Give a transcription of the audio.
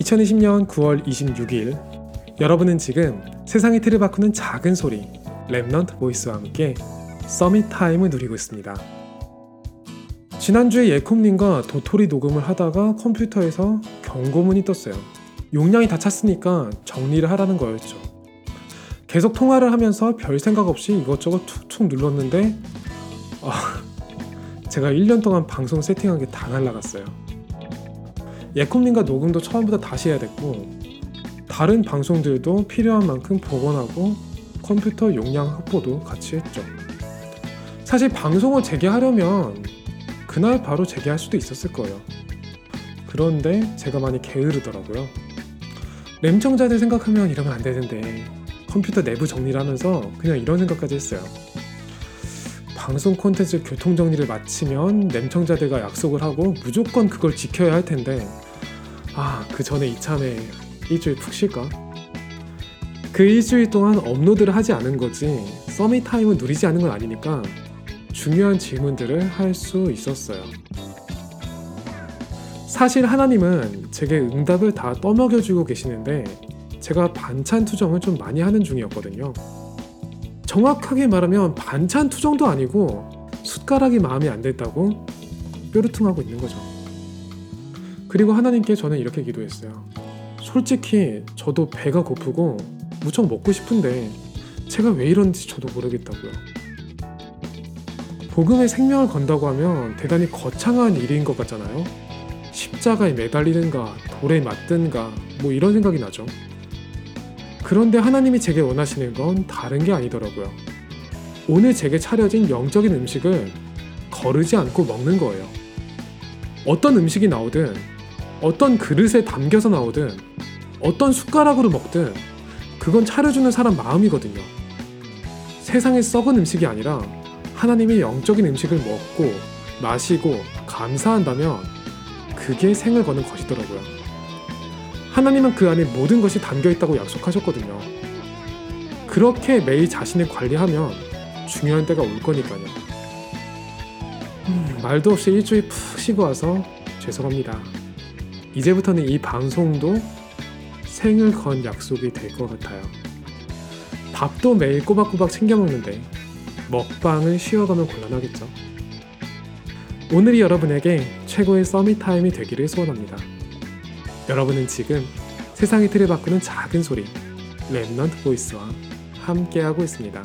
2020년 9월 26일 여러분은 지금 세상의 틀을 바꾸는 작은 소리 Remnant Voice와 함께 Summit Time을 누리고 있습니다. 지난주에 예콤님과 도토리 녹음을 하다가 컴퓨터에서 경고문이 떴어요. 용량이 다 찼으니까 정리를 하라는 거였죠. 계속 통화를 하면서 별 생각 없이 이것저것 툭툭 눌렀는데 아, 제가 1년 동안 방송 세팅한 게 다 날라갔어요. 예콤님과 녹음도 처음부터 다시 해야 됐고 다른 방송들도 필요한 만큼 복원하고 컴퓨터 용량 확보도 같이 했죠. 사실 방송을 재개하려면 그날 바로 재개할 수도 있었을 거예요. 그런데 제가 많이 게으르더라고요. 램청자들 생각하면 이러면 안 되는데 컴퓨터 내부 정리를 하면서 그냥 이런 생각까지 했어요. 방송 콘텐츠 교통 정리를 마치면 램청자들과 약속을 하고 무조건 그걸 지켜야 할 텐데 아 그 전에 이참에 일주일 푹 쉴까? 그 일주일 동안 업로드를 하지 않은 거지 Summit Time을 누리지 않은 건 아니니까 중요한 질문들을 할 수 있었어요. 사실 하나님은 제게 응답을 다 떠먹여주고 계시는데 제가 반찬 투정을 좀 많이 하는 중이었거든요. 정확하게 말하면 반찬 투정도 아니고 숟가락이 마음에 안 들다고 뾰루퉁하고 있는 거죠. 그리고 하나님께 저는 이렇게 기도했어요. 솔직히 저도 배가 고프고 무척 먹고 싶은데 제가 왜 이런지 저도 모르겠다고요. 복음의 생명을 건다고 하면 대단히 거창한 일인 것 같잖아요. 십자가에 매달리든가 돌에 맞든가 뭐 이런 생각이 나죠. 그런데 하나님이 제게 원하시는 건 다른 게 아니더라고요. 오늘 제게 차려진 영적인 음식을 거르지 않고 먹는 거예요. 어떤 음식이 나오든, 어떤 그릇에 담겨서 나오든, 어떤 숟가락으로 먹든, 그건 차려주는 사람 마음이거든요. 세상에 썩은 음식이 아니라 하나님의 영적인 음식을 먹고, 마시고, 감사한다면 그게 생을 거는 것이더라고요. 하나님은 그 안에 모든 것이 담겨 있다고 약속하셨거든요. 그렇게 매일 자신을 관리하면 중요한 때가 올 거니까요. 음, 말도 없이 일주일 푹 쉬고 와서 죄송합니다. 이제부터는 이 방송도 생을 건 약속이 될 것 같아요. 밥도 매일 꼬박꼬박 챙겨 먹는데 먹방을 쉬어가면 곤란하겠죠. 오늘이 여러분에게 최고의 서밋 타임이 되기를 소원합니다. 여러분은 지금 세상의 틀을 바꾸는 작은 소리 랩넌트 보이스와 함께하고 있습니다.